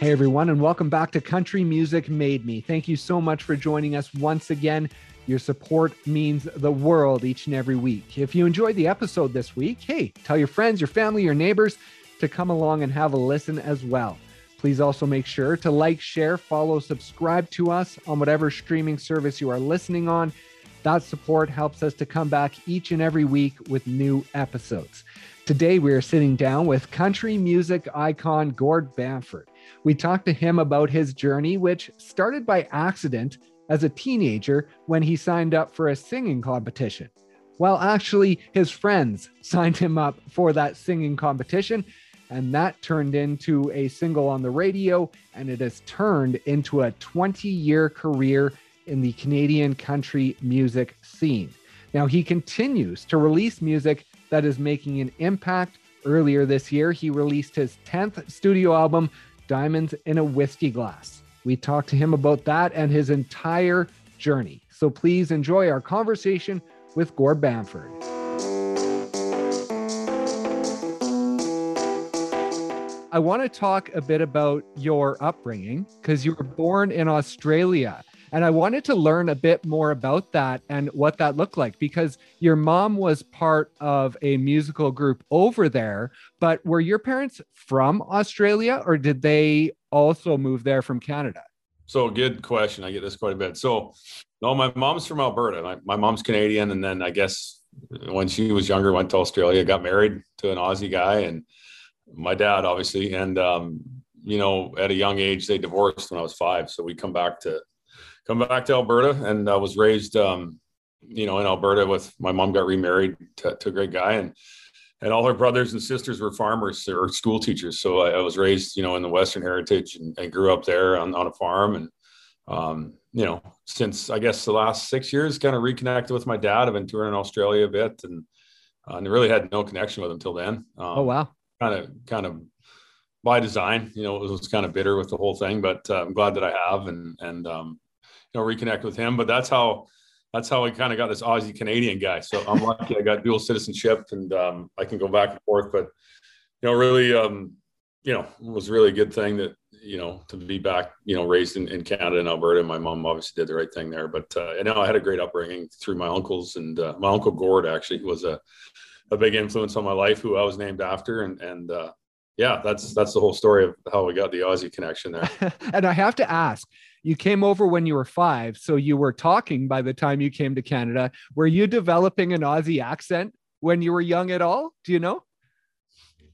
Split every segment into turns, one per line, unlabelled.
Hey, everyone, and welcome back to Country Music Made Me. Thank you so much for joining us once again. Your support means the world each and every week. If you enjoyed the episode this week, hey, tell your friends, your family, your neighbors to come along and have a listen as well. Please also make sure to like, share, follow, subscribe to us on whatever streaming service you are listening on. That support helps us to come back each and every week with new episodes. Today, we are sitting down with country music icon Gord Bamford. We talked to him about his journey, which started by accident as a teenager when he signed up for a singing competition. Well, actually, his friends signed him up for that singing competition, and that turned into a single on the radio, and it has turned into a 20 year career in the Canadian country music scene. Now, he continues to release music that is making an impact. Earlier this year, he released his 10th studio album, Diamonds in a Whiskey Glass. We talked to him about that and his entire journey. So please enjoy our conversation with Gord Bamford. I want to talk a bit about your upbringing because you were born in Australia. And I wanted to learn a bit more about that and what that looked like because your mom was part of a musical group over there. But were your parents from Australia or did they also move there from Canada?
So, good question. I get this quite a bit. So, no, my mom's from Alberta. My, my mom's Canadian. And then I guess when she was younger, went to Australia, got married to an Aussie guy, and my dad, obviously. And, um, you know, at a young age, they divorced when I was five. So we come back to come back to Alberta and I was raised, um, you know, in Alberta with my mom got remarried to, to, a great guy and, and all her brothers and sisters were farmers or school teachers. So I, I was raised, you know, in the Western heritage and, and grew up there on, on a farm. And, um, you know, since I guess the last six years, kind of reconnected with my dad. I've been touring in Australia a bit and, uh, and really had no connection with him till then.
Um, oh, wow.
Kind of, kind of by design, you know, it was, was kind of bitter with the whole thing, but uh, I'm glad that I have. And, and, um, you know reconnect with him. But that's how that's how I kind of got this Aussie Canadian guy. So I'm lucky I got dual citizenship and um, I can go back and forth. But you know, really, um, you know, it was really a good thing that you know to be back. You know, raised in, in Canada and Alberta. My mom obviously did the right thing there. But uh, you know, I had a great upbringing through my uncles and uh, my uncle Gord actually was a a big influence on my life, who I was named after, and and uh, yeah, that's that's the whole story of how we got the Aussie connection there.
and I have to ask, you came over when you were five, so you were talking by the time you came to Canada. Were you developing an Aussie accent when you were young at all? Do you know?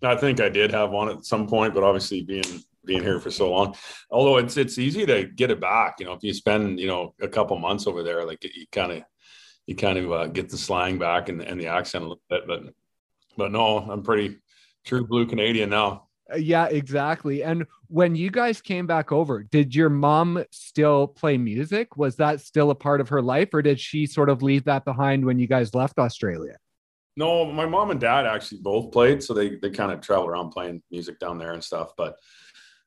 I think I did have one at some point, but obviously being being here for so long, although it's it's easy to get it back. You know, if you spend you know a couple months over there, like you kind of you kind of uh, get the slang back and, and the accent a little bit. But but no, I'm pretty true blue Canadian now.
Uh, yeah, exactly. And when you guys came back over, did your mom still play music? Was that still a part of her life, or did she sort of leave that behind when you guys left Australia?
No, my mom and dad actually both played, so they they kind of travel around playing music down there and stuff, but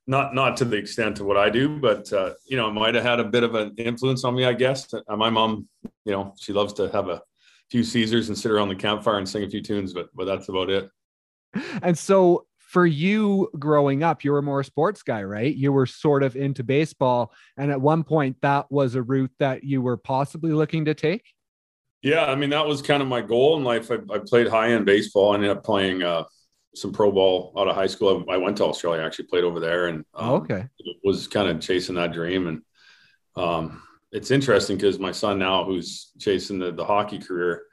not not to the extent of what I do. But uh, you know, it might have had a bit of an influence on me, I guess. Uh, my mom, you know, she loves to have a few Caesars and sit around the campfire and sing a few tunes, but but that's about it.
And so for you growing up, you were more a sports guy, right? You were sort of into baseball. And at one point, that was a route that you were possibly looking to take.
Yeah. I mean, that was kind of my goal in life. I, I played high end baseball. I ended up playing uh, some pro ball out of high school. I, I went to Australia, actually played over there and
um, oh, okay.
was kind of chasing that dream. And um, it's interesting because my son now, who's chasing the, the hockey career,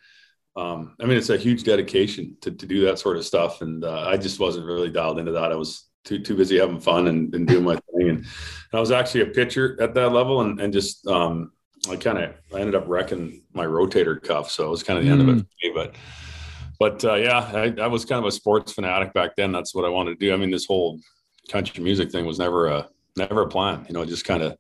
um, I mean, it's a huge dedication to, to do that sort of stuff. And uh, I just wasn't really dialed into that. I was too, too busy having fun and, and doing my thing. And, and, I was actually a pitcher at that level and, and just, um, I kind of, I ended up wrecking my rotator cuff. So it was kind of the mm. end of it mm. for me, but, but uh, yeah, I, I, was kind of a sports fanatic back then. That's what I wanted to do. I mean, this whole country music thing was never a, never a plan, you know, just kind of,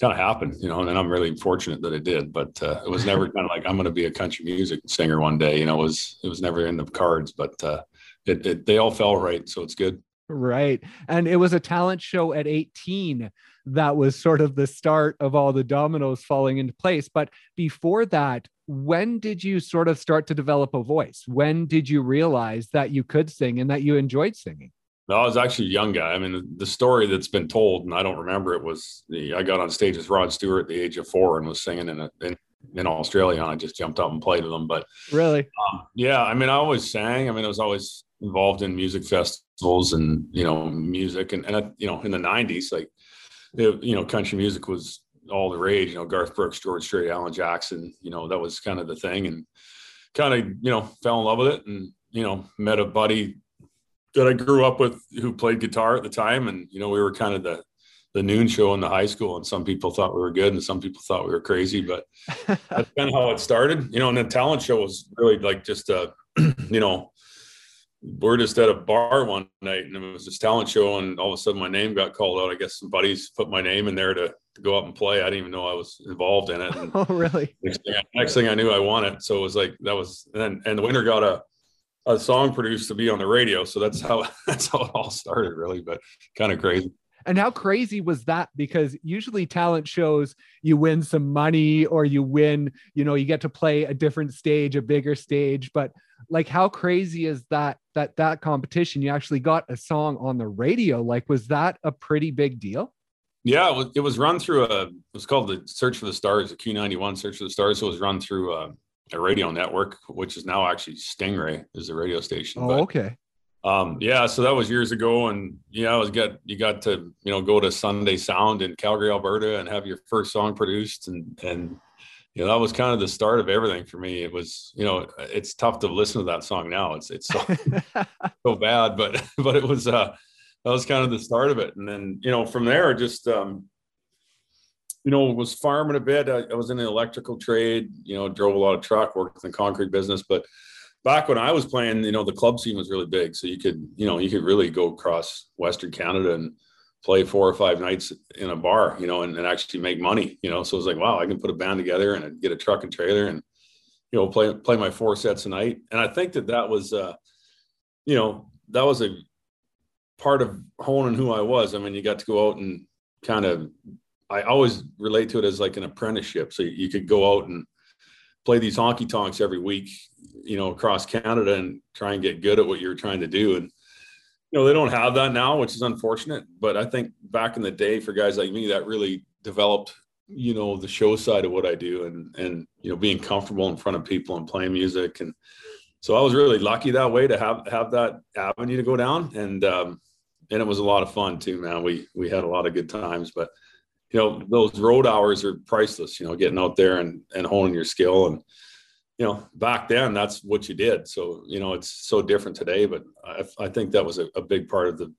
kind of happened, you know, and I'm really fortunate that it did. But uh, it was never kind of like I'm going to be a country music singer one day. You know, it was it was never in the cards. But uh, it, it they all fell right, so it's good.
Right, and it was a talent show at 18 that was sort of the start of all the dominoes falling into place. But before that, when did you sort of start to develop a voice? When did you realize that you could sing and that you enjoyed singing?
No, I was actually a young guy. I mean, the story that's been told, and I don't remember it, was the, I got on stage with Rod Stewart at the age of four and was singing in, a, in, in Australia, and I just jumped up and played with them. But
really,
um, yeah, I mean, I always sang. I mean, I was always involved in music festivals and you know music, and and I, you know in the '90s, like you know, country music was all the rage. You know, Garth Brooks, George Strait, Alan Jackson. You know, that was kind of the thing, and kind of you know fell in love with it, and you know met a buddy that I grew up with who played guitar at the time, and you know we were kind of the the noon show in the high school, and some people thought we were good, and some people thought we were crazy, but that's kind of how it started, you know. And the talent show was really like just a, you know, we're just at a bar one night, and it was this talent show, and all of a sudden my name got called out. I guess some buddies put my name in there to, to go up and play. I didn't even know I was involved in it. And
oh, really?
Next thing, next thing I knew, I won it. So it was like that was, and and the winner got a a song produced to be on the radio. So that's how that's how it all started, really. But kind of crazy.
And how crazy was that? Because usually talent shows, you win some money or you win, you know, you get to play a different stage, a bigger stage. But like, how crazy is that? That that competition, you actually got a song on the radio. Like, was that a pretty big deal?
Yeah, it was, run through a. It was called the Search for the Stars, the Q ninety one Search for the Stars. So it was run through a, a radio network, which is now actually Stingray is the radio station.
Oh, but, okay.
Um, yeah, so that was years ago, and yeah, I was get you got to you know go to Sunday Sound in Calgary, Alberta, and have your first song produced, and and you know that was kind of the start of everything for me. It was you know it's tough to listen to that song now. It's it's so so bad, but but it was uh that was kind of the start of it, and then you know from there just um you know, was farming a bit. I, I, was in the electrical trade, you know, drove a lot of truck, worked in the concrete business. But back when I was playing, you know, the club scene was really big. So you could, you know, you could really go across Western Canada and play four or five nights in a bar, you know, and, and actually make money, you know. So it was like, wow, I can put a band together and get a truck and trailer and, you know, play play my four sets a night. And I think that that was, uh, you know, that was a part of honing who I was. I mean, you got to go out and kind of I always relate to it as like an apprenticeship. So you could go out and play these honky tonks every week, you know, across Canada and try and get good at what you're trying to do. And, you know, they don't have that now, which is unfortunate. But I think back in the day for guys like me, that really developed, you know, the show side of what I do and, and, you know, being comfortable in front of people and playing music. And so I was really lucky that way to have, have that avenue to go down. And, um, and it was a lot of fun too, man. We, we had a lot of good times, but, you know those road hours are priceless you know getting out there and and honing your skill. And you know back then that's what you did. So you know it's so different today but i, I think that was a, a big part of the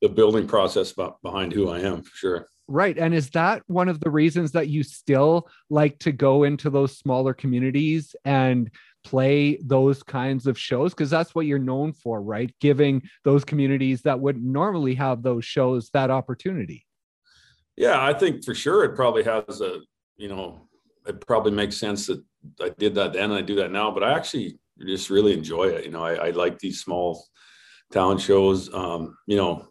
the building process behind who i am for sure.
Right. And is that one of the reasons that you still like to go into those smaller communities and play those kinds of shows? Because that's what you're known for right? Giving those communities that wouldn't normally have those shows that opportunity
yeah, I think for sure it probably has a, you know, it probably makes sense that I did that then and I do that now, but I actually just really enjoy it. You know, I, I like these small town shows. Um, you know,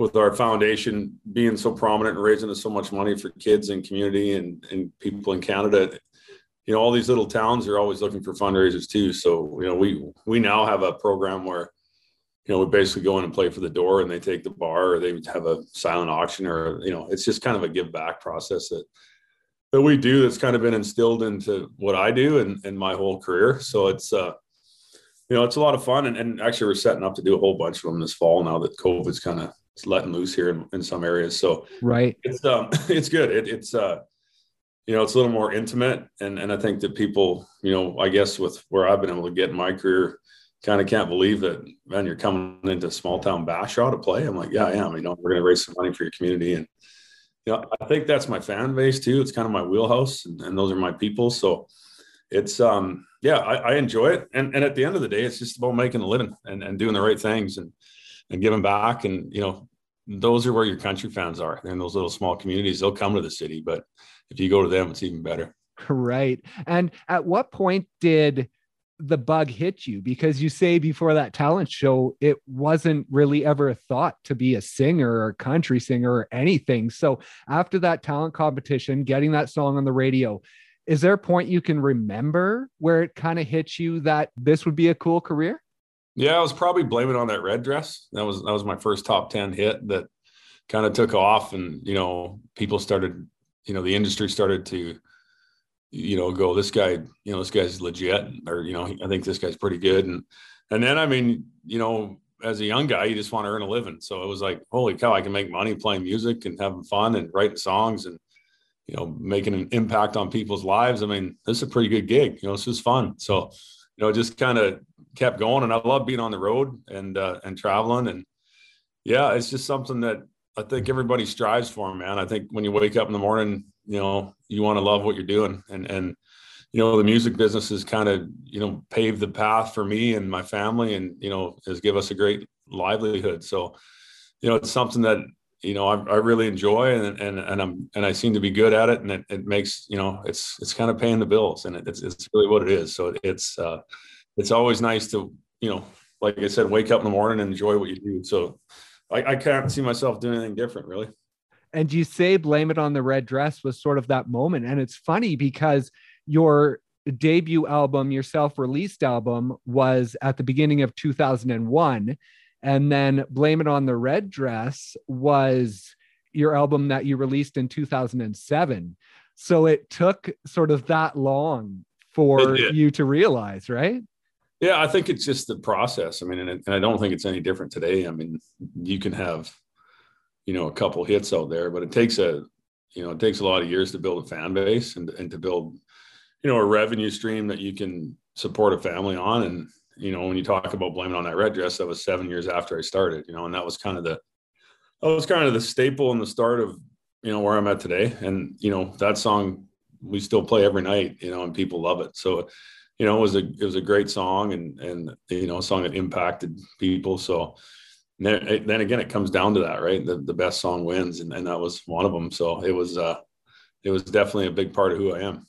with our foundation being so prominent and raising so much money for kids and community and, and people in Canada, you know, all these little towns are always looking for fundraisers too. So, you know, we we now have a program where you know, we basically go in and play for the door and they take the bar or they have a silent auction or, you know, it's just kind of a give back process that, that we do that's kind of been instilled into what I do and, and my whole career. So it's, uh, you know, it's a lot of fun. And, and actually we're setting up to do a whole bunch of them this fall now that COVID's kind of letting loose here in, in some areas. So
right.
It's, um, it's good. It, it's, uh, you know, it's a little more intimate. And, and I think that people, you know, I guess with where I've been able to get in my career, kind of can't believe that man you're coming into small town bashaw to play. I'm like yeah i am you know we're going to raise some money for your community. And you know i think that's my fan base too. It's kind of my wheelhouse and, and those are my people. So it's um yeah I, I, enjoy it. And and at the end of the day it's just about making a living and, and doing the right things and and giving back. And you know those are where your country fans are. They're in those little small communities. They'll come to the city but if you go to them it's even better.
Right. And at what point did the bug hit you because you say before that talent show it wasn't really ever thought to be a singer or a country singer or anything so after that talent competition getting that song on the radio is there a point you can remember where it kind of hit you that this would be a cool career
Yeah, I was probably blaming on that red dress. That was that was my first top ten hit that kind of took off, and you know, people started, you know, the industry started to, you know, go, this guy, you know, this guy's legit, or you know, I think this guy's pretty good, and and then I mean, you know, as a young guy, you just want to earn a living. So it was like, holy cow, I can make money playing music and having fun and writing songs and you know making an impact on people's lives. I mean, this is a pretty good gig. You know, this is fun. So you know, just kind of kept going. And I love being on the road and uh, and traveling. And yeah, it's just something that I think everybody strives for, man. I think when you wake up in the morning, you know, you want to love what you're doing. And and you know, the music business has kind of, you know, paved the path for me and my family and, you know, has give us a great livelihood. So, you know, it's something that you know I, I, really enjoy and, and and I'm and I seem to be good at it and it, it makes you know it's it's kind of paying the bills and it, it's it's really what it is so it's uh it's always nice to you know like I said wake up in the morning and enjoy what you do so I, I can't see myself doing anything different really
and you say blame it on the red dress was sort of that moment and it's funny because your debut album your self-released album was at the beginning of 2001 and then Blame It on the Red Dress was your album that you released in 2007. So it took sort of that long for you to realize, right?
Yeah, I think it's just the process. I mean, and, and I don't think it's any different today. I mean, you can have, you know, a couple hits out there, but it takes a, you know, it takes a lot of years to build a fan base and, and to build, you know, a revenue stream that you can support a family on. And, you know, when you talk about blaming on that red dress, that was seven years after I started, you know, and that was kind of the, that was kind of the staple and the start of, you know, where I'm at today. And, you know, that song we still play every night, you know, and people love it. So, you know, it was a, it was a great song and, and, you know, a song that impacted people. So then, then again, it comes down to that, right? The, the best song wins. And, and that was one of them. So it was, uh, it was definitely a big part of who I am.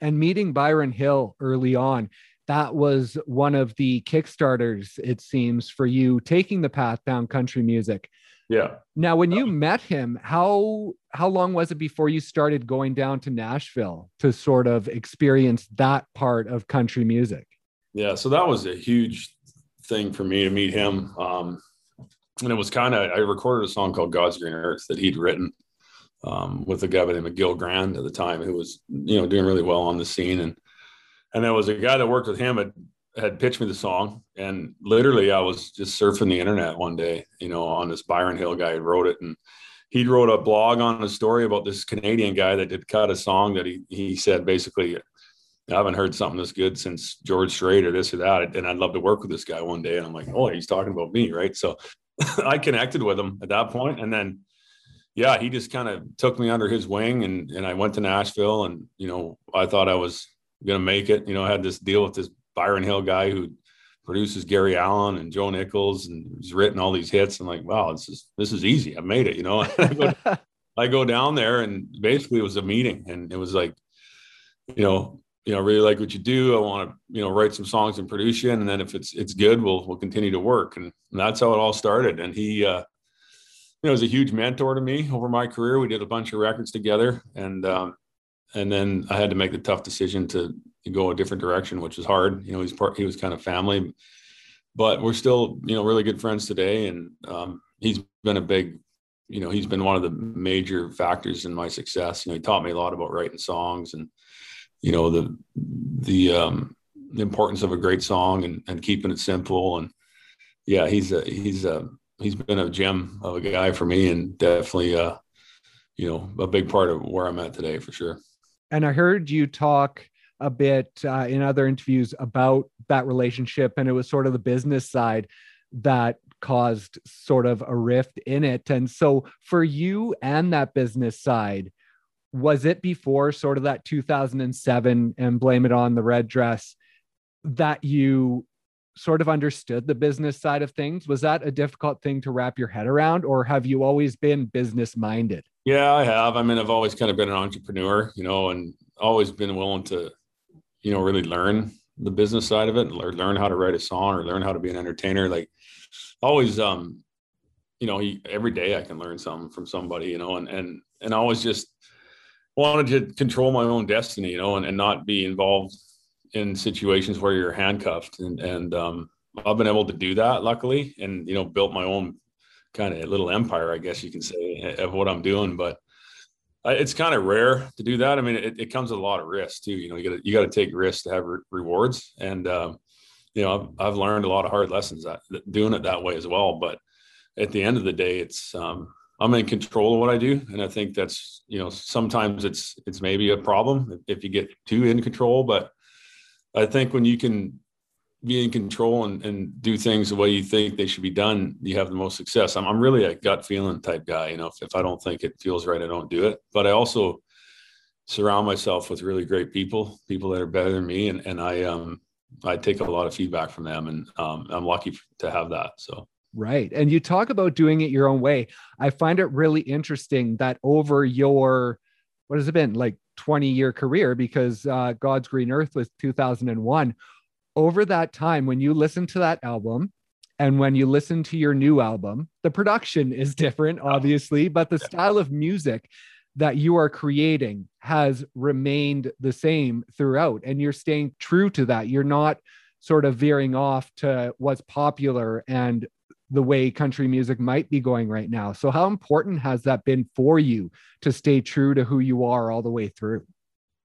And meeting Byron Hill early on, that was one of the kickstarters it seems for you taking the path down country music
yeah
now when you met him how how long was it before you started going down to nashville to sort of experience that part of country music
yeah so that was a huge thing for me to meet him um and it was kind of i recorded a song called god's green earth that he'd written um, with a guy by the name of Gil Grand at the time who was you know doing really well on the scene and and there was a guy that worked with him had had pitched me the song and literally i was just surfing the internet one day you know on this byron hill guy who wrote it and he wrote a blog on a story about this canadian guy that did cut a song that he he said basically I haven't heard something this good since George Strait or this or that. And I'd love to work with this guy one day. And I'm like, oh, he's talking about me, right? So I connected with him at that. And then, yeah, he just kind of took me under his wing and, and I went to Nashville and, you know, I thought I was going to make it. You know, I had this deal with this Byron Hill guy who produces Gary Allan and Joe Nichols and he's written all these hits. I'm like, wow, this is this is easy. I made it. You know, I, go, I go down there and basically it was a meeting and it was like, you know, you know, really like what you do. I want to, you know, write some songs and produce you. And then if it's it's good, we'll we'll continue to work. And, and that's how it all started. And he uh you know, was a huge mentor to me over my career. We did a bunch of records together, and um, and then I had to make the tough decision to, go a different direction, which was hard. You know, he's part, he was kind of family, but we're still, you know, really good friends today. And um, he's been a big, you know, he's been one of the major factors in my success. You know, he taught me a lot about writing songs and, you know, the, the, um, the importance of a great song and, and keeping it simple. And yeah, he's a, he's a, he's been a gem of a guy for me and definitely, uh, you know, a big part of where I'm at today for sure.
And I heard you talk a bit uh, in other interviews about that relationship, and it was sort of the business side that caused sort of a rift in it. And so, for you and that business side, was it before sort of that 2007 and blame it on the red dress that you sort of understood the business side of things? Was that a difficult thing to wrap your head around, or have you always been business minded?
Yeah, I have. I mean, I've always kind of been an entrepreneur, you know, and always been willing to, you know, really learn the business side of it, or learn how to write a song, or learn how to be an entertainer. Like, always, um, you know, every day I can learn something from somebody, you know, and and and always just wanted to control my own destiny, you know, and, and not be involved in situations where you're handcuffed. And and um, I've been able to do that luckily, and you know, built my own kind of little empire, I guess you can say, of what I'm doing. But it's kind of rare to do that. I mean, it, it, comes with a lot of risk too. You know, you got you got to take risks to have re- rewards, and um, you know, I've, I've learned a lot of hard lessons that, doing it that way as well. But at the end of the day, it's um, I'm in control of what I do, and I think that's you know sometimes it's it's maybe a problem if you get too in control, but I think when you can be in control and, and do things the way you think they should be done, you have the most success. I'm, I'm really a gut feeling type guy. You know, if, if I don't think it feels right, I don't do it. But I also surround myself with really great people, people that are better than me. And, and I, um, I take a lot of feedback from them and um, I'm lucky to have that. So.
Right. And you talk about doing it your own way. I find it really interesting that over your, what has it been like 20 year career because uh, God's Green Earth was 2001 over that time, when you listen to that album and when you listen to your new album, the production is different, obviously, but the style of music that you are creating has remained the same throughout. And you're staying true to that. You're not sort of veering off to what's popular and the way country music might be going right now. So, how important has that been for you to stay true to who you are all the way through?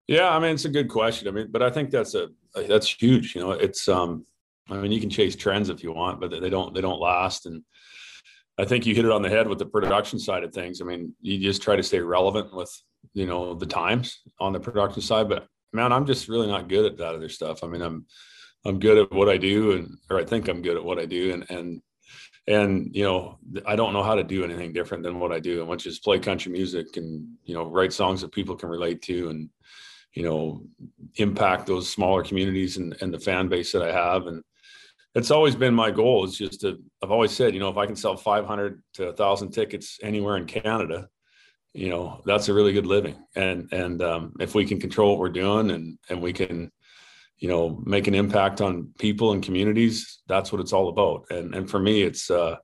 Yeah, I mean, it's a good question. I mean, but I think that's a that's huge. You know, it's um, I mean, you can chase trends if you want, but they don't they don't last. And I think you hit it on the head with the production side of things. I mean, you just try to stay relevant with you know the times on the production side. But man, I'm just really not good at that other stuff. I mean, I'm I'm good at what I do, and or I think I'm good at what I do, and and and you know i don't know how to do anything different than what i do. Which is play country music and you know write songs that people can relate to and you know impact those smaller communities and, and the fan base that i have. And it's always been my goal. Is just to i've always said you know if i can sell 500 to 1000 tickets anywhere in canada you know that's a really good living. And and um, if we can control what we're doing and and we can you know make an impact on people and communities that's what it's all about and and for me it's uh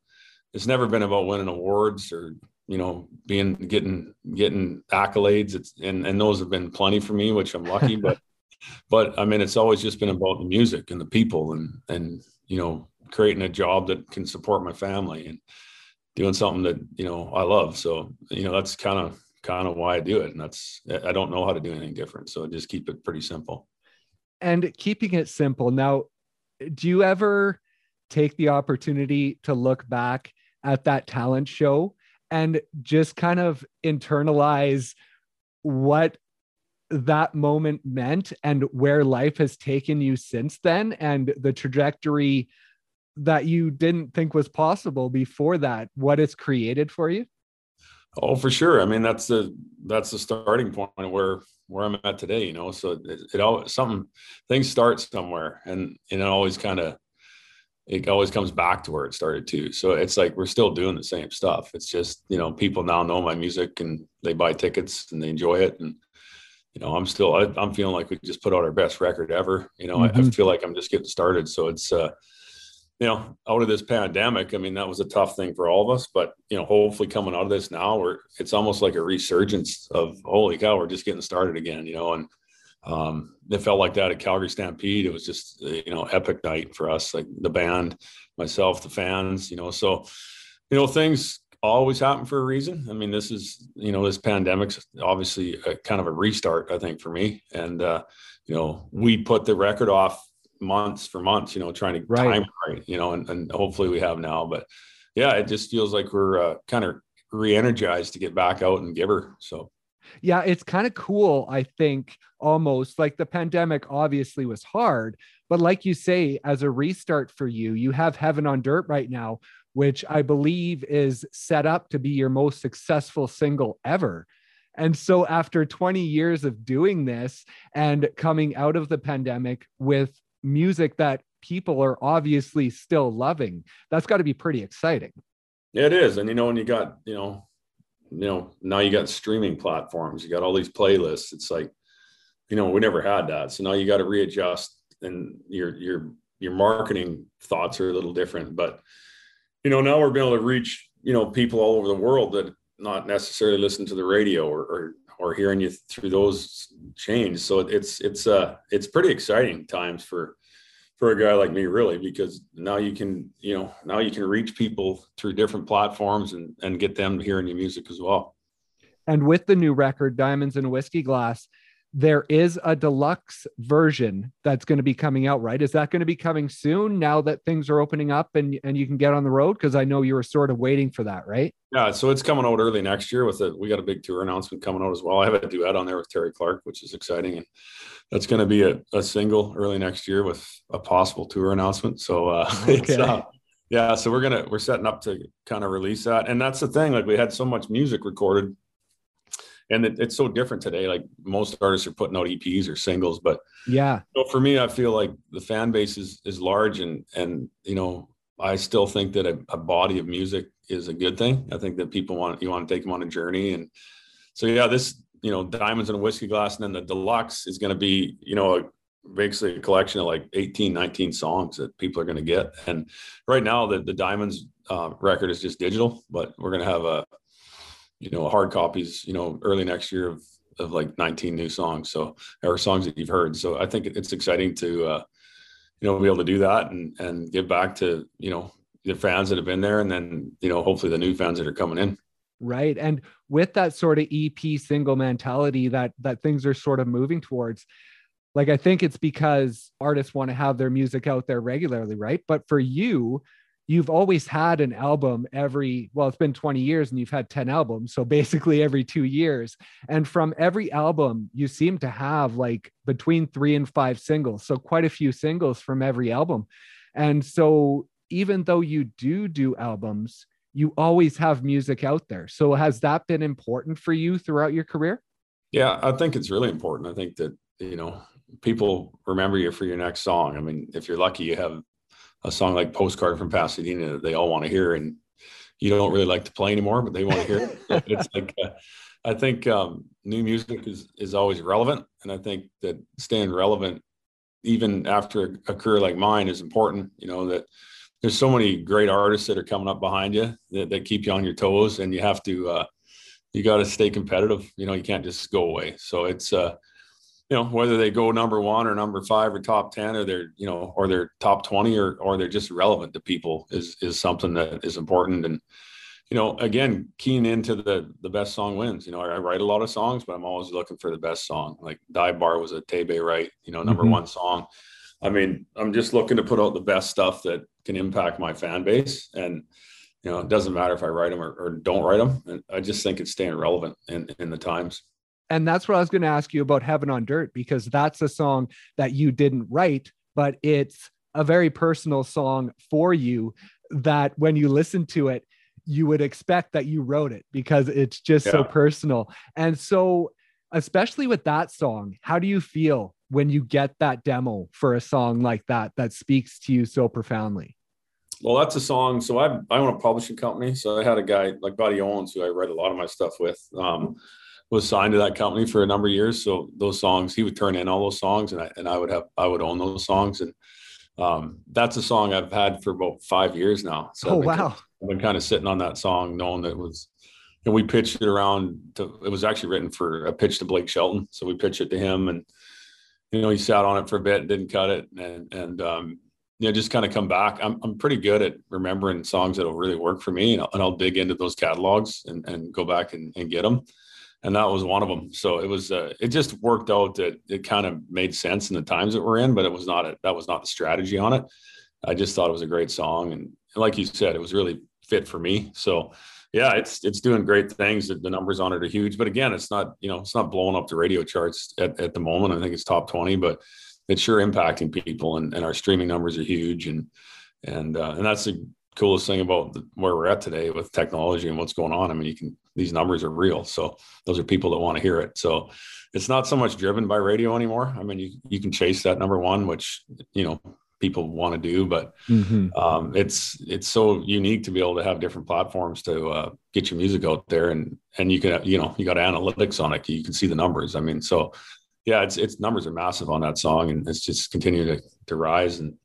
it's never been about winning awards or you know, being getting getting accolades. It's and and those have been plenty for me, which I'm lucky. but but I mean, it's always just been about the music and the people and and you know, creating a job that can support my family and doing something that you know I love. So you know, that's kind of kind of why I do it. And that's I don't know how to do anything different. So just keep it pretty simple.
And keeping it simple. Now, do you ever take the opportunity to look back at that talent show and just kind of internalize what that moment meant and where life has taken you since then and the trajectory that you didn't think was possible before that what it's created for you
oh for sure i mean that's the that's the starting point where where i'm at today you know so it, it all something things start somewhere and, and it always kind of it always comes back to where it started too. So it's like we're still doing the same stuff. It's just, you know, people now know my music and they buy tickets and they enjoy it. And, you know, I'm still, I, am feeling like we just put out our best record ever. You know, mm-hmm. I, I, mm-hmm. feel like I'm just getting started. So it's, uh, you know, out of this pandemic, I mean, that was a tough thing for all of us, but, you know, hopefully coming out of this now, where it's almost like a resurgence of, holy cow, we're just getting started again, you know, and, um, it felt like that at Calgary Stampede. It was just you know epic night for us, like the band, myself, the fans. You know, so you know things always happen for a reason. I mean, this is you know this pandemic's obviously a, kind of a restart, I think, for me. And uh, you know, we put the record off months for months. You know, trying to right. time right. You know, and, and hopefully we have now. But yeah, it just feels like we're uh, kind of re-energized to get back out and give her. So
yeah, it's kind of cool, I think, almost like the pandemic obviously was hard, but like you say, as a restart for you, you have Heaven on Dirt right now, which I believe is set up to be your most successful single ever. And so, after 20 years of doing this and coming out of the pandemic with music that people are obviously still loving, that's got to be pretty exciting.
It is. And, you know, when you got, you know, you know now you got streaming platforms you got all these playlists it's like you know we never had that so now you got to readjust and your your your marketing thoughts are a little different but you know now we're being able to reach you know people all over the world that not necessarily listen to the radio or or, or hearing you through those chains so it's it's uh it's pretty exciting times for for a guy like me, really, because now you can, you know, now you can reach people through different platforms and and get them to hearing your music as well.
And with the new record, Diamonds and Whiskey Glass, there is a deluxe version that's going to be coming out, right? Is that going to be coming soon now that things are opening up and, and you can get on the road? Because I know you were sort of waiting for that, right?
Yeah, so it's coming out early next year with it. We got a big tour announcement coming out as well. I have a duet on there with Terri Clark, which is exciting. And that's going to be a, a single early next year with a possible tour announcement. So uh, okay. uh, yeah, so we're gonna we're setting up to kind of release that, and that's the thing. Like we had so much music recorded and it, it's so different today. Like most artists are putting out EPs or singles, but
yeah.
So for me, I feel like the fan base is is large, and and you know, I still think that a, a body of music is a good thing. I think that people want you want to take them on a journey, and so yeah, this you know, diamonds in a whiskey glass, and then the deluxe is going to be you know a, basically a collection of like 18 19 songs that people are going to get and right now the, the diamonds uh, record is just digital but we're going to have a you know, hard copies, you know, early next year of, of like 19 new songs. So, or songs that you've heard. So I think it's exciting to, uh, you know, be able to do that and, and give back to, you know, the fans that have been there and then, you know, hopefully the new fans that are coming in.
Right. And with that sort of EP single mentality that, that things are sort of moving towards, like, I think it's because artists want to have their music out there regularly. Right. But for you, you've always had an album every well it's been 20 years and you've had 10 albums so basically every 2 years. And from every album you seem to have like between 3 and 5 singles so quite a few singles from every album. And so even though you do do albums you always have music out there. So has that been important for you throughout your career?
Yeah i think it's really important. I think that you know people remember you for your next song. I mean if you're lucky you have a song like Postcard from Pasadena that they all want to hear and you don't really like to play anymore, but they want to hear it. it's like, uh, I think um, new music is, is always relevant. And I think that staying relevant, even after a career like mine is important, you know, that there's so many great artists that are coming up behind you that, that keep you on your toes and you have to, uh, you got to stay competitive. You know, you can't just go away. So it's, uh, you know whether they go number one or number five or top 10 or they're you know or they're top 20 or or they're just relevant to people is is something that is important. And you know again keying into the the best song wins. You know I, I write a lot of songs but i'm always looking for the best song. Like dive bar was a tebe right you know number mm-hmm. one song. I mean i'm just looking to put out the best stuff that can impact my fan base. And you know it doesn't matter if i write them or, or don't write them and i just think it's staying relevant in in the times
and that's what I was going to ask you about Heaven on Dirt, because that's a song that you didn't write, but it's a very personal song for you that when you listen to it, you would expect that you wrote it because it's just yeah. so personal. And so, especially with that song, how do you feel when you get that demo for a song like that that speaks to you so profoundly?
Well, that's a song. So I I own a publishing company. So I had a guy like Buddy Owens who I write a lot of my stuff with. Um, was signed to that company for a number of years. So those songs, he would turn in all those songs, and I and I would have I would own those songs, and um, that's a song I've had for about five years now.
So oh
I've
wow!
I've been kind of sitting on that song, knowing that it was. And we pitched it around. To, it was actually written for a pitch to Blake Shelton, so we pitched it to him, and you know he sat on it for a bit, and didn't cut it, and and um, you know just kind of come back. I'm I'm pretty good at remembering songs that'll really work for me, and I'll, and I'll dig into those catalogs and and go back and, and get them and that was one of them. So it was, uh, it just worked out that it kind of made sense in the times that we're in, but it was not, a, that was not the strategy on it. I just thought it was a great song. And like you said, it was really fit for me. So yeah, it's, it's doing great things. The numbers on it are huge, but again, it's not, you know, it's not blowing up the radio charts at, at the moment. I think it's top 20, but it's sure impacting people and, and our streaming numbers are huge. And, and, uh, and that's the coolest thing about the, where we're at today with technology and what's going on. I mean, you can these numbers are real. So those are people that want to hear it. So it's not so much driven by radio anymore. I mean, you, you can chase that number one, which, you know, people want to do, but mm-hmm. um, it's, it's so unique to be able to have different platforms to uh, get your music out there and, and you can, you know, you got analytics on it. You can see the numbers. I mean, so yeah, it's, it's numbers are massive on that song and it's just continuing to, to rise. And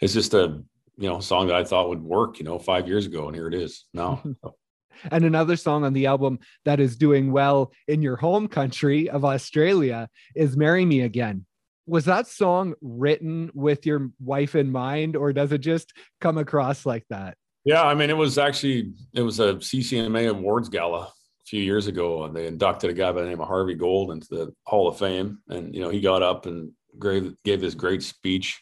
it's just a, you know, song that I thought would work, you know, five years ago. And here it is now.
And another song on the album that is doing well in your home country of Australia is Marry Me Again. was that song written with your wife in mind or does it just come across like that?
Yeah, I mean, it was actually it was a CCMA awards gala a few years ago, and they inducted a guy by the name of Harvey Gold into the Hall of Fame, and you know he got up and gave, gave this great speech,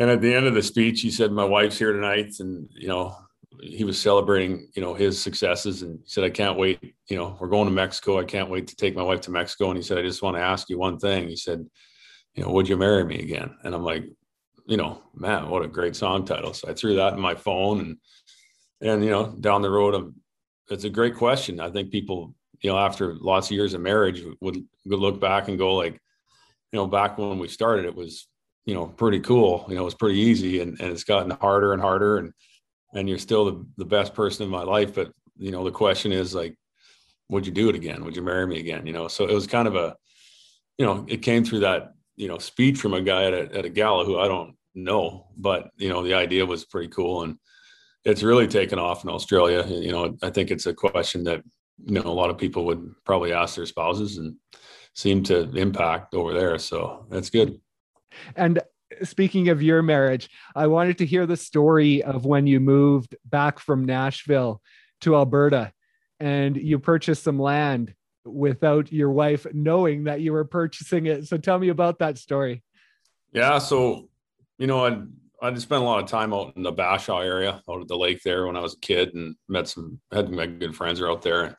and at the end of the speech, he said, "My wife's here tonight," and you know he was celebrating you know his successes, and he said, "I can't wait. You know, we're going to Mexico. I can't wait to take my wife to Mexico." And he said, "I just want to ask you one thing." He said, "You know, would you marry me again?" And I'm like, you know, man, what a great song title. So I threw that in my phone and, and, you know, down the road, um, it's a great question. I think people, you know, after lots of years of marriage would, would look back and go like, you know, back when we started, it was, you know, pretty cool. You know, it was pretty easy and, and it's gotten harder and harder and, and you're still the, the best person in my life. But, you know, the question is like, would you do it again? Would you marry me again? You know, so it was kind of a, you know, it came through that you know speech from a guy at a, at a gala who I don't know, but you know the idea was pretty cool and it's really taken off in Australia. You know, I think it's a question that you know a lot of people would probably ask their spouses and seem to impact over there. So that's good.
And speaking of your marriage, I wanted to hear the story of when you moved back from Nashville to Alberta and you purchased some land without your wife knowing that you were purchasing it. So tell me about that story.
Yeah. So, you know, I I spent a lot of time out in the Bashaw area, out at the lake there when I was a kid, and met some had my good friends are out there.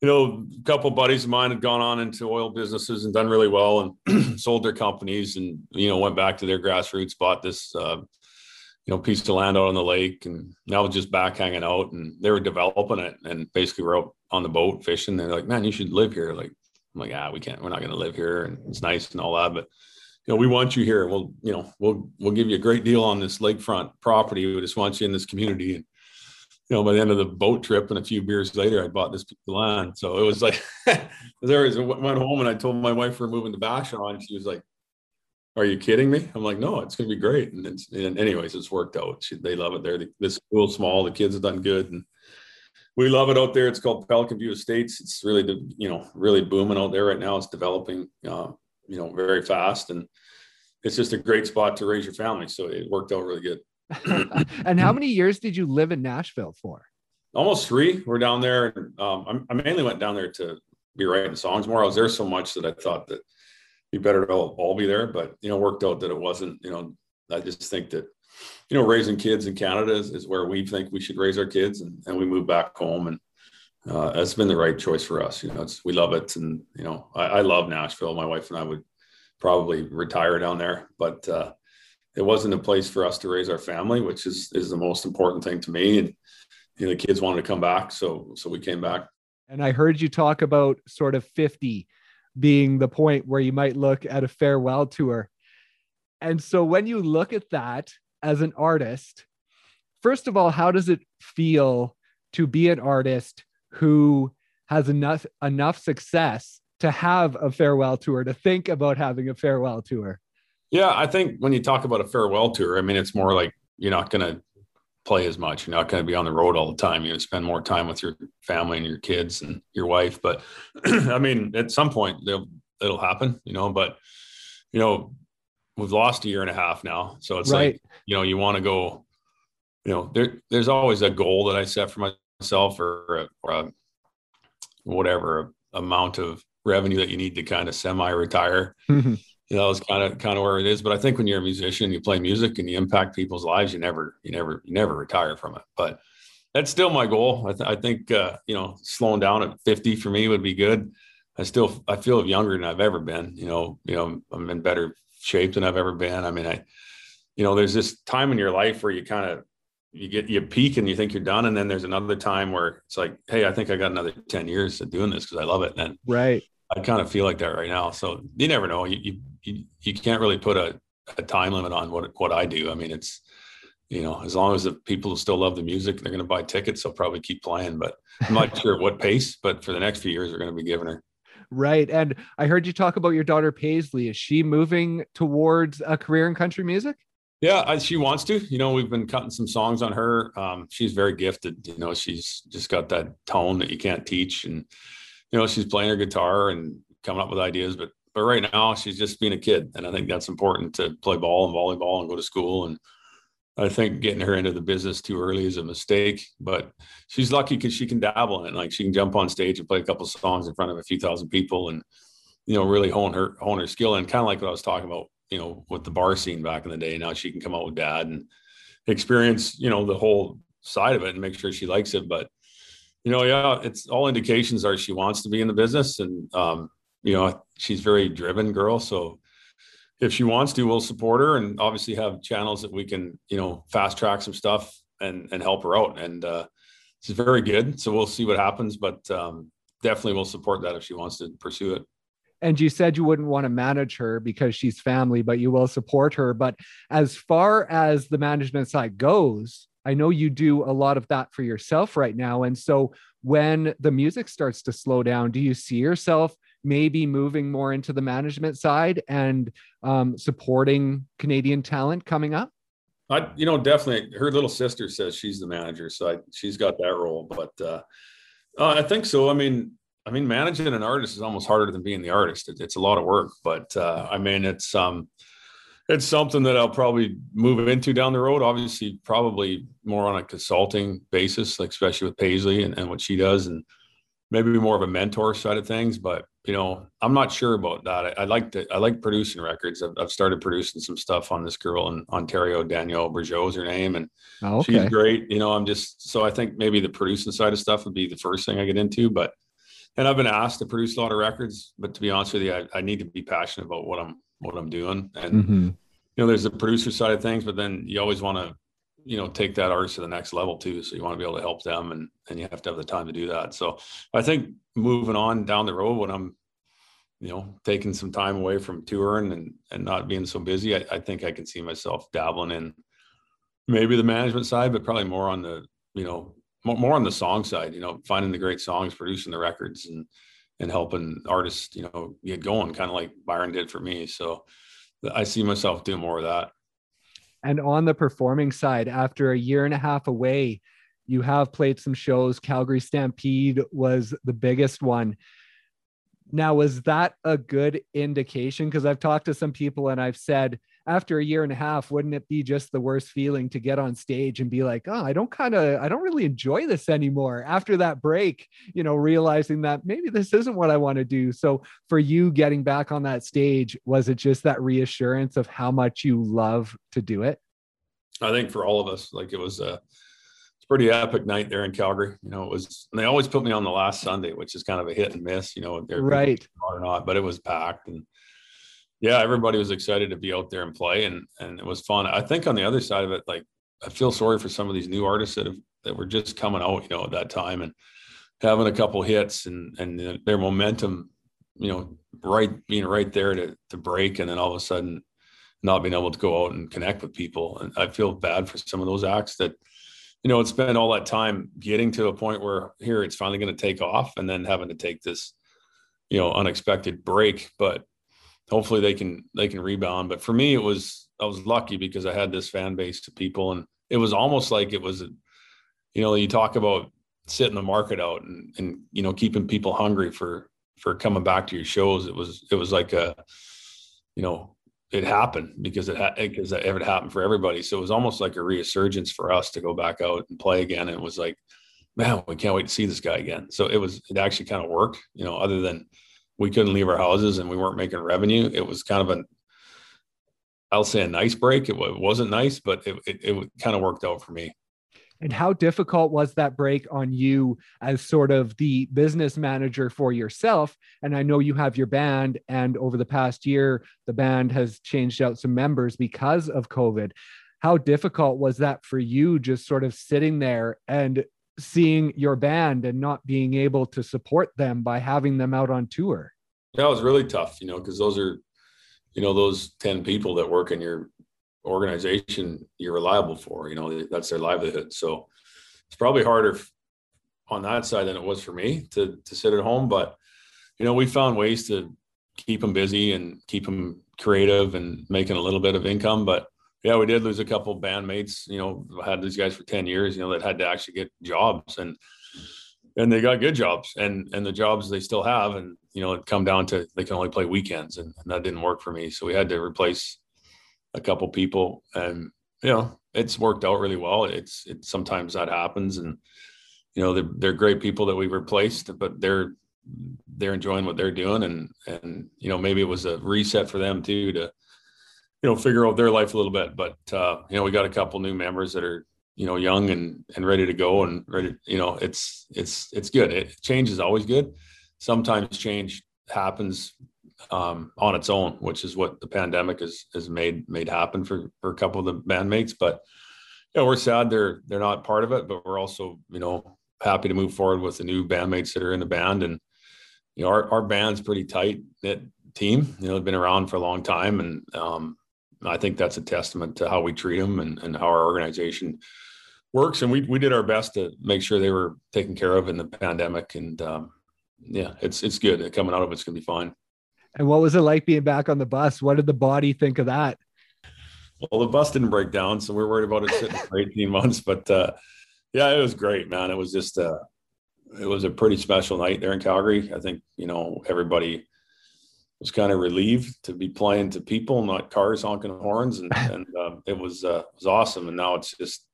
You know, a couple buddies of mine had gone on into oil businesses and done really well, and sold their companies, and you know went back to their grassroots, bought this uh, you know piece of land out on the lake, and now just back hanging out, and they were developing it, and basically we're out on the boat fishing. They're like, man, you should live here. Like, I'm like, ah, we can't, we're not going to live here. And it's nice and all that. But, you know, we want you here. We'll, you know, we'll, we'll give you a great deal on this lakefront property. We just want you in this community. And, you know, by the end of the boat trip and a few beers later, I bought this land. So it was like, there was, I went home and I told my wife we're moving to Bashaw and she was like, are you kidding me? I'm like, no, it's going to be great. And, and anyways, it's worked out. She, they love it there. The, this school small, the kids have done good. And, we love it out there. It's called Pelican View Estates. It's really, the you know, really booming out there right now. It's developing, uh, you know, very fast, and it's just a great spot to raise your family. So it worked out really good.
and how many years did you live in Nashville for?
Almost three. We're down there. Um, I mainly went down there to be writing songs more. I was there so much that I thought that be better to all, all be there, but you know, worked out that it wasn't. You know, I just think that you know, raising kids in Canada is, is where we think we should raise our kids, and, and we moved back home, and uh, that's been the right choice for us. You know, it's we love it, and you know, I, I love Nashville. My wife and I would probably retire down there, but uh, it wasn't a place for us to raise our family, which is is the most important thing to me. And you know, the kids wanted to come back, so so we came back.
And I heard you talk about sort of fifty being the point where you might look at a farewell tour. And so when you look at that, as an artist, first of all, how does it feel to be an artist who has enough enough success to have a farewell tour, to think about having a farewell tour?
Yeah, I think when you talk about a farewell tour, I mean, it's more like you're not going to play as much. You're not going to be on the road all the time. You're going to spend more time with your family and your kids and your wife. But I mean, at some point, it'll happen, you know. But you know, we've lost a year and a half now. So it's right. like, you know, you want to go, you know, there, there's always a goal that I set for myself or, or a, whatever amount of revenue that you need to kind of semi-retire. Mm-hmm. You know, it's kind of kind of where it is. But I think when you're a musician, you play music and you impact people's lives, you never, you never, you never retire from it. But that's still my goal. I, th- I think, uh, you know, slowing down at 50 for me would be good. I still, I feel younger than I've ever been. You know, you know, I'm in better shape than I've ever been. I mean, I, you know, there's this time in your life where you kind of you get you peak and you think you're done, and then there's another time where it's like, hey, I think I got another ten years of doing this because I love it. And
right,
I kind of feel like that right now. So you never know. You you you can't really put a, a time limit on what what I do. I mean, it's you know, as long as the people still love the music, they're going to buy tickets. They'll probably keep playing, but I'm not sure at what pace. But for the next few years, they're going to be giving her
Right. And I heard you talk about your daughter Paisley. Is she moving towards a career in country music?
Yeah, she wants to. You know, we've been cutting some songs on her. Um, she's very gifted. You know, she's just got that tone that you can't teach, and you know, she's playing her guitar and coming up with ideas. But but right now she's just being a kid, and I think that's important to play ball and volleyball and go to school. And I think getting her into the business too early is a mistake. But she's lucky because she can dabble in it. Like she can jump on stage and play a couple songs in front of a few thousand people, and you know really hone her hone her skill. And kind of like what I was talking about, you know, with the bar scene back in the day. Now she can come out with dad and experience, you know, the whole side of it and make sure she likes it. But you know, yeah, it's all indications are she wants to be in the business, and um, you know, she's very driven girl. So if she wants to, we'll support her, and obviously have channels that we can, you know, fast track some stuff and and help her out. And uh, she's very good. So we'll see what happens, but um, definitely we'll support that if she wants to pursue it.
And you said you wouldn't want to manage her because she's family, but you will support her. But as far as the management side goes, I know you do a lot of that for yourself right now. And so when the music starts to slow down, do you see yourself maybe moving more into the management side and um, supporting Canadian talent coming up?
I, you know, definitely. Her little sister says she's the manager, so I, she's got that role. But uh, uh, I think so. I mean, I mean, managing an artist is almost harder than being the artist. It, it's a lot of work, but uh, I mean, it's um, it's something that I'll probably move into down the road. Obviously, probably more on a consulting basis, like especially with Paisley and, and what she does, and maybe more of a mentor side of things. But you know, I'm not sure about that. I, I like to I like producing records. I've, I've, started producing some stuff on this girl in Ontario, Danielle Bergeau is her name, and oh, okay. she's great. You know, I'm just so I think maybe the producing side of stuff would be the first thing I get into, but. And I've been asked to produce a lot of records, but to be honest with you, I, I need to be passionate about what I'm what I'm doing. And mm-hmm. you know, there's the producer side of things, but then you always want to, you know, take that artist to the next level too. So you want to be able to help them, and and you have to have the time to do that. So I think moving on down the road when I'm, you know, taking some time away from touring and and not being so busy, I, I think I can see myself dabbling in maybe the management side, but probably more on the you know more, more on the song side. You know, finding the great songs, producing the records, and and helping artists, you know, get going, kind of like Byron did for me. So I see myself doing more of that.
And on the performing side, after a year and a half away, you have played some shows. Calgary Stampede was the biggest one. Now, was that a good indication? Because I've talked to some people and I've said, after a year and a half, wouldn't it be just the worst feeling to get on stage and be like, oh, I don't kind of, I don't really enjoy this anymore after that break, you know, realizing that maybe this isn't what I want to do. So for you getting back on that stage, was it just that reassurance of how much you love to do it?
I think for all of us, like it was a, pretty epic night there in Calgary. You know, it was, they always put me on the last Sunday, which is kind of a hit and miss, you know,
right
or not, but it was packed and yeah, everybody was excited to be out there and play, and and it was fun. I think on the other side of it, like I feel sorry for some of these new artists that have that were just coming out, you know, at that time and having a couple hits and and their momentum, you know, right being right there to to break, and then all of a sudden not being able to go out and connect with people. And I feel bad for some of those acts that, you know, it's spent all that time getting to a point where here it's finally going to take off, and then having to take this, you know, unexpected break, but hopefully they can they can rebound. But for me, it was I was lucky because I had this fan base of people, and it was almost like it was, a, you know, you talk about sitting the market out and and you know keeping people hungry for for coming back to your shows. It was it was like a, you know, it happened because it had because it happened for everybody. So it was almost like a resurgence for us to go back out and play again. And it was like, man, we can't wait to see this guy again. So it was it actually kind of worked, you know, other than we couldn't leave our houses and we weren't making revenue. It was kind of an, I'll say a nice break. It, wasn't nice, but it, it, it kind of worked out for me.
And how difficult was that break on you as sort of the business manager for yourself? And I know you have your band, and over the past year, the band has changed out some members because of COVID. How difficult was that for you just sort of sitting there and seeing your band and not being able to support them by having them out on tour?
Yeah, it was really tough, you know, because those are, you know, those 10 people that work in your organization you're reliable for, you know, that's their livelihood. So it's probably harder on that side than it was for me to, to sit at home. But, you know, we found ways to keep them busy and keep them creative and making a little bit of income. But yeah, we did lose a couple bandmates. You know, had these guys for ten years. You know, that had to actually get jobs, and and they got good jobs and and the jobs they still have and you know it come down to they can only play weekends and, and that didn't work for me so we had to replace a couple people and you know it's worked out really well it's it sometimes that happens and you know they're, they're great people that we replaced but they're they're enjoying what they're doing and and you know maybe it was a reset for them too to you know figure out their life a little bit but uh you know we got a couple new members that are you know young and and ready to go and ready you know it's it's it's good. It change is always good. Sometimes change happens um, on its own which is what the pandemic has has made made happen for for a couple of the bandmates but you know we're sad they're they're not part of it but we're also you know happy to move forward with the new bandmates that are in the band and you know our, our band's pretty tight knit team. You know they've been around for a long time and um, I think that's a testament to how we treat them and, and how our organization works. And we, we did our best to make sure they were taken care of in the pandemic. And um, yeah, it's, it's good. Coming out of it's going to be fine.
And what was it like being back on the bus? What did the body think of that?
Well, the bus didn't break down, so we are worried about it sitting for 18 months. But uh, yeah, it was great, man. It was just uh, it was a pretty special night there in Calgary. I think you know everybody was kind of relieved to be playing to people, not cars honking horns, and, and uh, it was uh, was awesome. And now it's just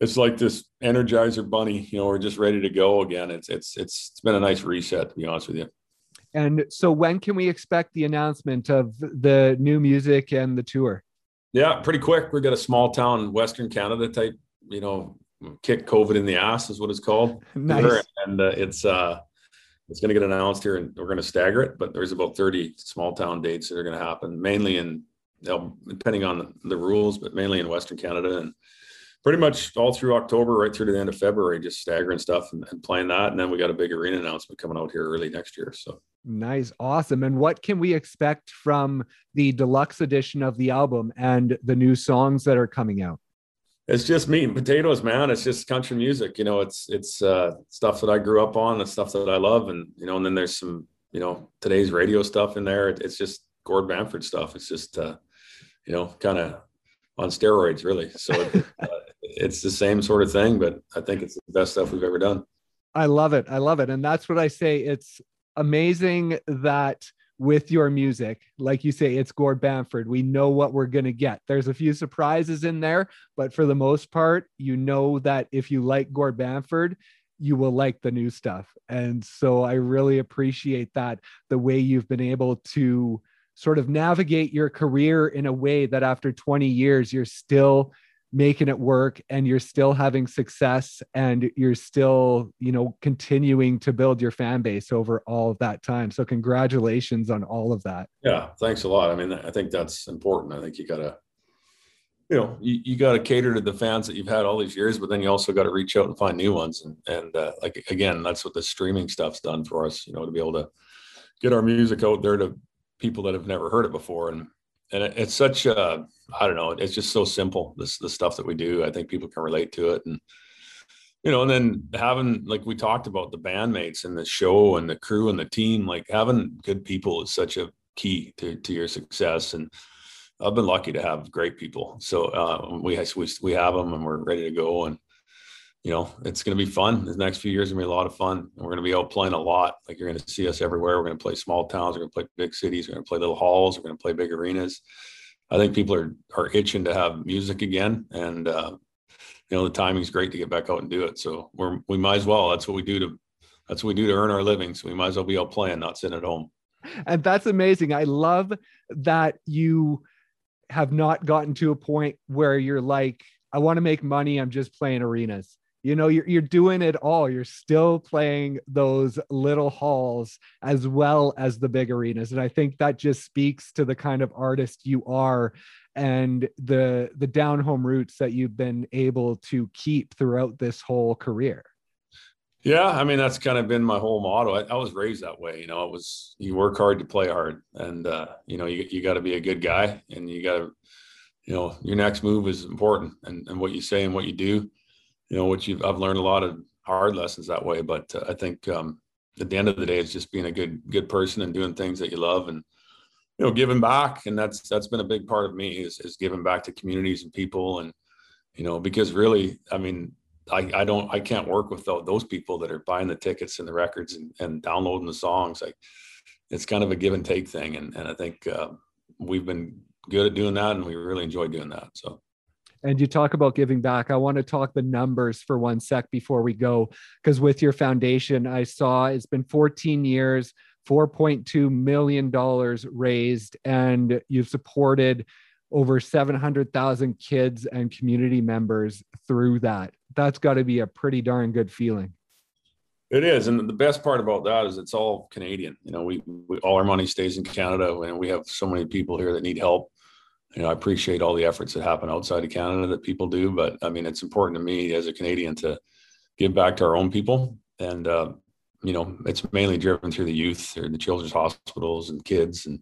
it's like this energizer bunny. You know, we're just ready to go again. It's it's it's it's been a nice reset, to be honest with you.
And so, when can we expect the announcement of the new music and the tour?
Yeah, pretty quick. We got a small town Western Canada type. You know, kick COVID in the ass is what it's called.
Nice.
And uh, it's uh it's going to get announced here and we're going to stagger it but there's about 30 small town dates that are going to happen mainly in depending on the, the, rules but mainly in western canada and pretty much all through october right through to the end of february just staggering stuff and, and playing that. And then we got a big arena announcement coming out here early next year so.
Nice. Awesome. And what can we expect from the deluxe edition of the album and the new songs that are coming out
it's just meat and potatoes, man. It's just country music. You know, it's it's uh, stuff that I grew up on, the stuff that I love, and you know, and then there's some you know today's radio stuff in there. It's just Gord Bamford stuff. It's just uh, you know kind of on steroids, really. So it, uh, it's the same sort of thing, but I think it's the best stuff we've ever done.
I love it. I love it, and that's what I say. It's amazing that with your music. Like you say, it's Gord Bamford. We know what we're going to get. There's a few surprises in there, but for the most part, you know that if you like Gord Bamford, you will like the new stuff. And so I really appreciate that the way you've been able to sort of navigate your career in a way that after 20 years, you're still making it work and you're still having success and you're still you know continuing to build your fan base over all of that time. So congratulations on all of that.
Yeah thanks a lot. I mean i think that's important. I think you gotta you know you, you got to cater to the fans that you've had all these years but then you also got to reach out and find new ones. And and uh, like again that's what the streaming stuff's done for us you know to be able to get our music out there to people that have never heard it before. And and it, it's such a I don't know, it's just so simple. This the stuff that we do. I think people can relate to it, and you know, and then having like we talked about the bandmates and the show and the crew and the team, like having good people is such a key to to your success. And I've been lucky to have great people. So uh, we we we have them, and we're ready to go. And you know, it's going to be fun. The next few years are going to be a lot of fun. We're going to be out playing a lot. Like you're going to see us everywhere. We're going to play small towns. We're going to play big cities. We're going to play little halls. We're going to play big arenas. I think people are are itching to have music again, and uh, you know the timing's great to get back out and do it. So we're we might as well. That's what we do to that's what we do to earn our living. So we might as well be out playing, not sitting at home.
And that's amazing. I love that you have not gotten to a point where you're like, I want to make money. I'm just playing arenas you know you're, you're doing it all. You're still playing those little halls as well as the big arenas. And i think that just speaks to the kind of artist you are and the the down home roots that you've been able to keep throughout this whole career.
Yeah i mean that's kind of been my whole motto. I, I was raised that way you know it was you work hard to play hard. And uh, you know you, you got to be a good guy and you got to you know your next move is important. And, and what you say and what you do you know, which you've, I've learned a lot of hard lessons that way. But uh, I think um, at the end of the day, it's just being a good, good person and doing things that you love and, you know, giving back. And that's, that's been a big part of me is, is giving back to communities and people. And, you know, because really, I mean, I, I don't I can't work with those people that are buying the tickets and the records and, and downloading the songs. Like it's kind of a give and take thing, and and I think uh, we've been good at doing that, and we really enjoy doing that. So.
And you talk about giving back. I want to talk the numbers for one sec before we go, because with your foundation, I saw it's been 14 years, $4.2 million raised, and you've supported over 700,000 kids and community members through that. That's got to be a pretty darn good feeling.
It is, and the best part about that is it's all Canadian. You know, we, we, all our money stays in Canada, and we have so many people here that need help. You know, I appreciate all the efforts that happen outside of Canada that people do, but I mean, it's important to me as a Canadian to give back to our own people, and uh, you know, it's mainly driven through the youth or the children's hospitals and kids, and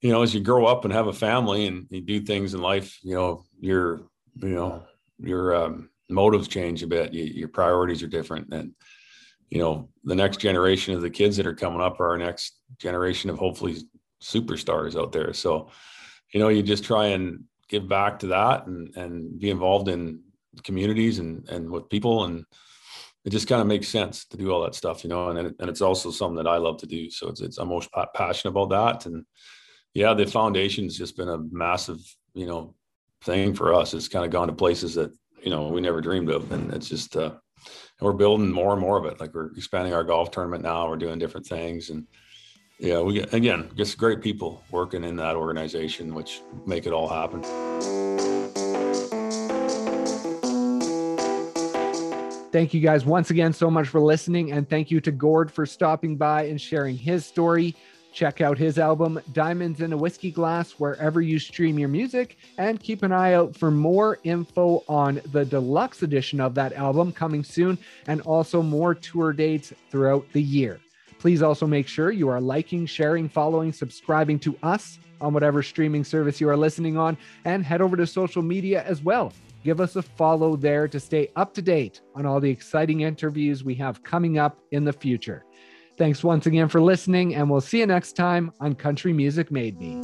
you know, as you grow up and have a family and you do things in life, you know, your you know your um, motives change a bit, you, your priorities are different, and you know the next generation of the kids that are coming up are our next generation of hopefully superstars out there. So you know you just try and give back to that and and be involved in communities and and with people. And it just kind of makes sense to do all that stuff you know and and it's also something that I love to do. So it's it's I'm most passionate about that. And yeah the foundation's just been a massive you know thing for us. It's kind of gone to places that you know we never dreamed of. And it's just uh we're building more and more of it. Like we're expanding our golf tournament now. We're doing different things, and yeah, we get, again just great people working in that organization, which make it all happen.
Thank you guys once again so much for listening, and thank you to Gord for stopping by and sharing his story. Check out his album, Diamonds in a Whiskey Glass, wherever you stream your music, and keep an eye out for more info on the deluxe edition of that album coming soon, and also more tour dates throughout the year. Please also make sure you are liking, sharing, following, subscribing to us on whatever streaming service you are listening on, and head over to social media as well. Give us a follow there to stay up to date on all the exciting interviews we have coming up in the future. Thanks once again for listening, and we'll see you next time on Country Music Made Me.